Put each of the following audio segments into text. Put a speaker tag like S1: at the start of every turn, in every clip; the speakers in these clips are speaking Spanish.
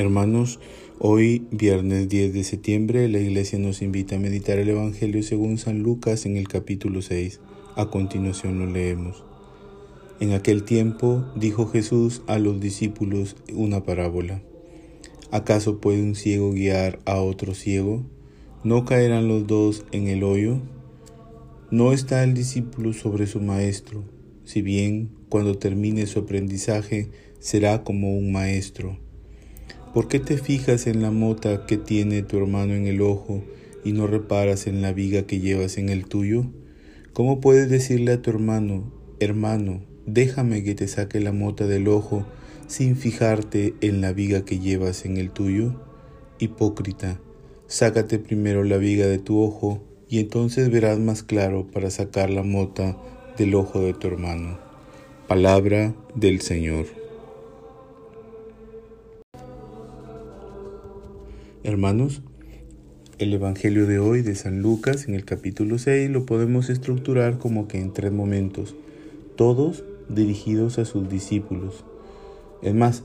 S1: Hermanos, hoy, viernes 10 de septiembre, la iglesia nos invita a meditar el Evangelio según San Lucas en el capítulo 6. A continuación lo leemos. En aquel tiempo dijo Jesús a los discípulos una parábola. ¿Acaso puede un ciego guiar a otro ciego? ¿No caerán los dos en el hoyo? No está el discípulo sobre su maestro, si bien cuando termine su aprendizaje será como un maestro ¿Por qué te fijas en la mota que tiene tu hermano en el ojo y no reparas en la viga que llevas en el tuyo? ¿Cómo puedes decirle a tu hermano, hermano, déjame que te saque la mota del ojo sin fijarte en la viga que llevas en el tuyo? Hipócrita, sácate primero la viga de tu ojo y entonces verás más claro para sacar la mota del ojo de tu hermano. Palabra del Señor. Hermanos, el Evangelio de hoy de San Lucas en el capítulo 6 lo podemos estructurar como que en tres momentos, todos dirigidos a sus discípulos. Es más,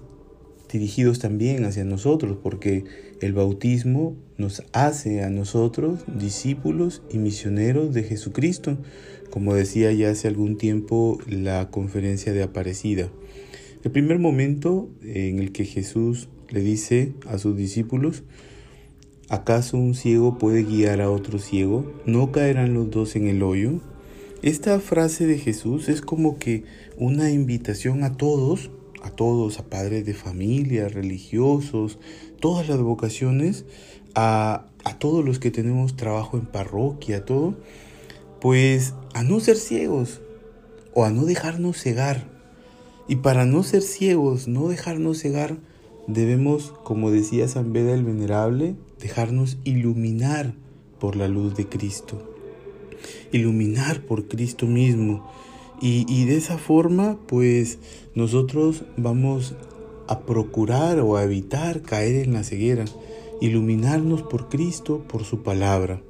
S1: dirigidos también hacia nosotros, porque el bautismo nos hace a nosotros discípulos y misioneros de Jesucristo, como decía ya hace algún tiempo la conferencia de Aparecida. El primer momento en el que Jesús le dice a sus discípulos, ¿acaso un ciego puede guiar a otro ciego? ¿No caerán los dos en el hoyo? Esta frase de Jesús es como que una invitación a todos, a todos, a padres de familia, religiosos, todas las vocaciones, a, a todos los que tenemos trabajo en parroquia, todo, pues a no ser ciegos o a no dejarnos cegar. Y para no ser ciegos, no dejarnos cegar, Debemos, como decía San Beda el Venerable, dejarnos iluminar por la luz de Cristo, iluminar por Cristo mismo. Y, de esa forma, pues nosotros vamos a procurar o a evitar caer en la ceguera, iluminarnos por Cristo, por su palabra.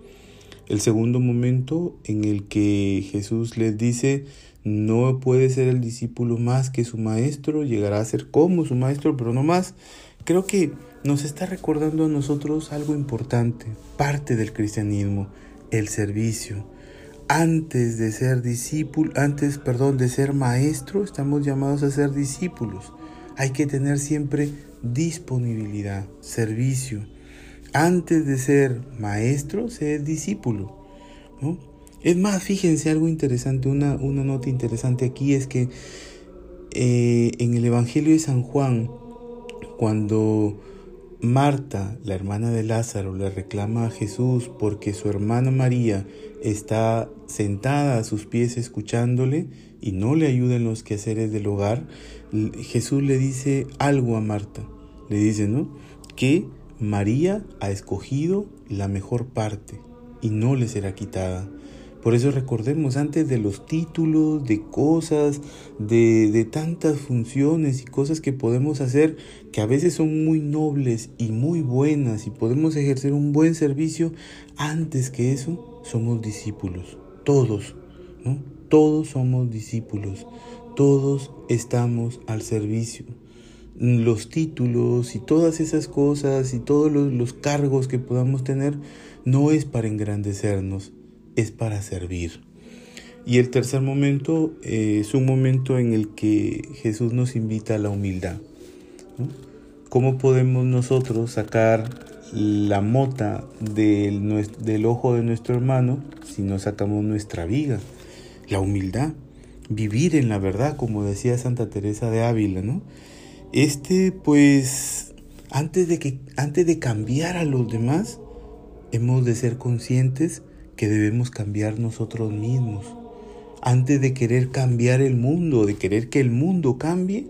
S1: El segundo momento en el que Jesús les dice, no puede ser el discípulo más que su maestro, llegará a ser como su maestro, pero no más. Creo que nos está recordando a nosotros algo importante, parte del cristianismo, el servicio. Antes de ser discípulo, antes, perdón, de ser maestro, estamos llamados a ser discípulos. Hay que tener siempre disponibilidad, servicio. Antes de ser maestro, ser discípulo. ¿no? Es más, fíjense algo interesante, una, una nota interesante aquí es que eh, en el Evangelio de San Juan, cuando Marta, la hermana de Lázaro, le reclama a Jesús porque su hermana María está sentada a sus pies escuchándole y no le ayuda en los quehaceres del hogar, Jesús le dice algo a Marta. Le dice, ¿no? Que María ha escogido la mejor parte y no le será quitada. Por eso recordemos antes de los títulos, de cosas, de, de, tantas funciones y cosas que podemos hacer que a veces son muy nobles y muy buenas y podemos ejercer un buen servicio, antes que eso somos discípulos, todos, ¿no? Todos somos discípulos, todos estamos al servicio. Los títulos y todas esas cosas y todos los, los, cargos que podamos tener no es para engrandecernos, es para servir. Y el tercer momento eh, es un momento en el que Jesús nos invita a la humildad. ¿Cómo podemos nosotros sacar la mota del, del ojo de nuestro hermano si no sacamos nuestra viga? La humildad, vivir en la verdad, como decía Santa Teresa de Ávila, ¿no? Este, pues, antes de que, antes de cambiar a los demás, hemos de ser conscientes que debemos cambiar nosotros mismos. Antes de querer cambiar el mundo, de querer que el mundo cambie,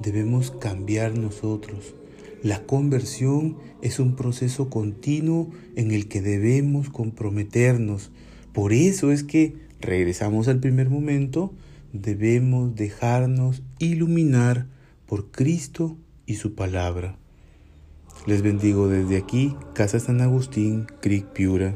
S1: debemos cambiar nosotros. La conversión es un proceso continuo en el que debemos comprometernos. Por eso es que, regresamos al primer momento, debemos dejarnos iluminar por Cristo y su palabra. Les bendigo desde aquí, Casa San Agustín, Cric Piura.